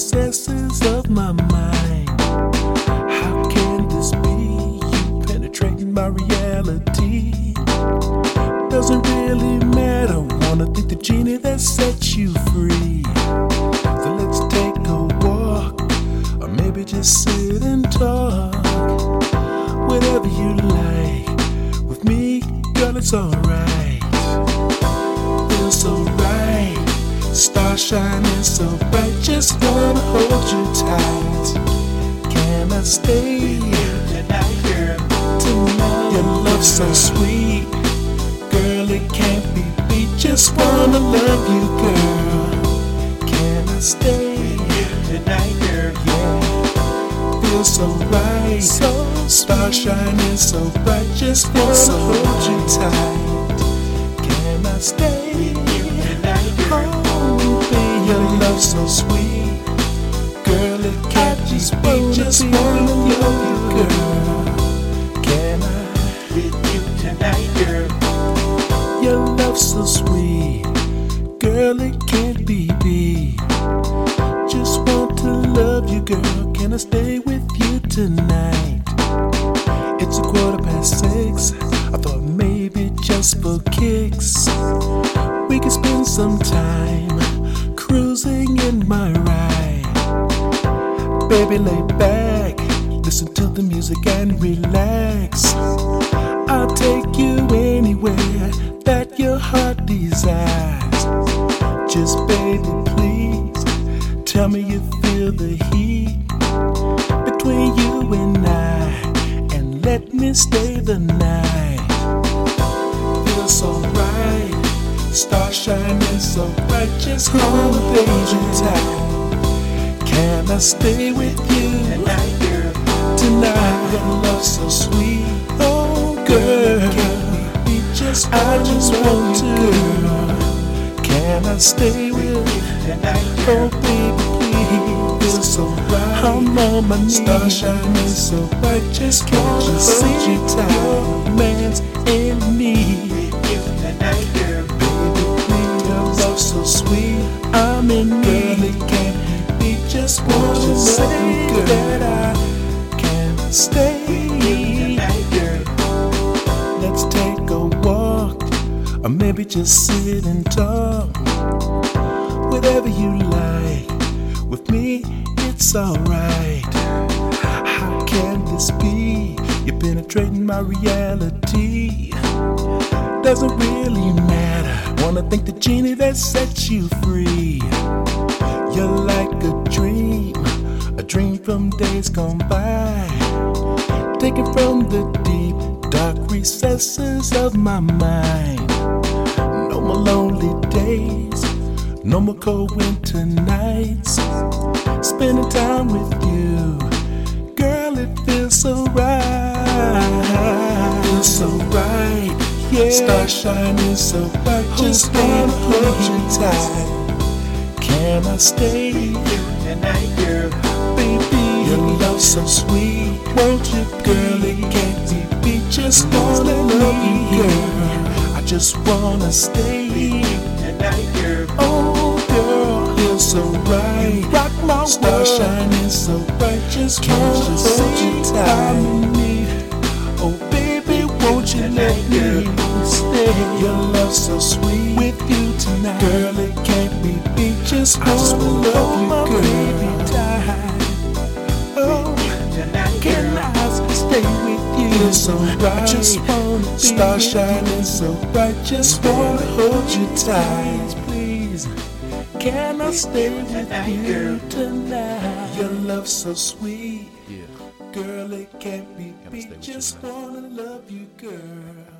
recesses of my mind. How can this be? You penetrating my reality. Doesn't really matter. Wanna think the genie that sets you free. So let's take a walk, or maybe just sit and talk. Whatever you like. With me, girl, it's alright. Shining so bright. Just wanna hold you tight. Can I stay Tonight, girl. tonight? Your love so sweet. Girl, it can't be beat. Just wanna love you, girl. Can I stay? Tonight, girl. Yeah. Feels so right. So star shining so bright. Just wanna hold you tight. Can I stay? So sweet. Girl, it can't be. Just wanna love you, girl. Can I? Be with you tonight, girl. Your love so sweet, girl, it can't be beat. Just want to love you, girl. Can I stay with you tonight? It's a quarter past six. I thought maybe just for kicks, Baby, lay back, listen to the music and relax. I'll take you anywhere that your heart desires. Just baby, please tell me you feel the heat between you and I, and let me stay the night. Feels so right, star shining so bright. Just hold me, baby, tight. Can I stay with you? Tonight, girl. tonight. Your love so sweet. Oh, girl. Can we be just I just want to. Girl. Can I stay with you? Tonight, Oh, baby, please. Feel so right. I'm on my knees. Star shining so bright. Just can't you see you tight. Man's Just say girl, that I can stay. Let's take a walk, or maybe just sit and talk. Whatever you like, with me, it's alright. How can this be? You're penetrating my reality. Doesn't really matter. Wanna thank the genie that set you free. From days gone by. Taken from the deep, dark recesses of my mind. No more lonely days, no more cold winter nights. Spending time with you, girl, it feels so right. Feels so right, yeah. Star shining so bright, just wanna hold you tight. Can I stay? Tonight, girl. baby. So sweet, won't you, girl? It can't be beat. Just wanna love you, girl. I just wanna stay. Tonight, girl. Oh, girl, feels so right. Rock my Star shining so bright. Just can't you see I'm in need. Oh, baby, won't you let me stay? Your love so sweet with you tonight, girl. It can't be beat. Just wanna love you, girl. With you? So right. I just wanna be Star shining so bright. Just wanna hold you tight, please. Can I stay with you tonight? Your love's so sweet. Yeah. Girl, it can't be Can beat. Just wanna love you, girl.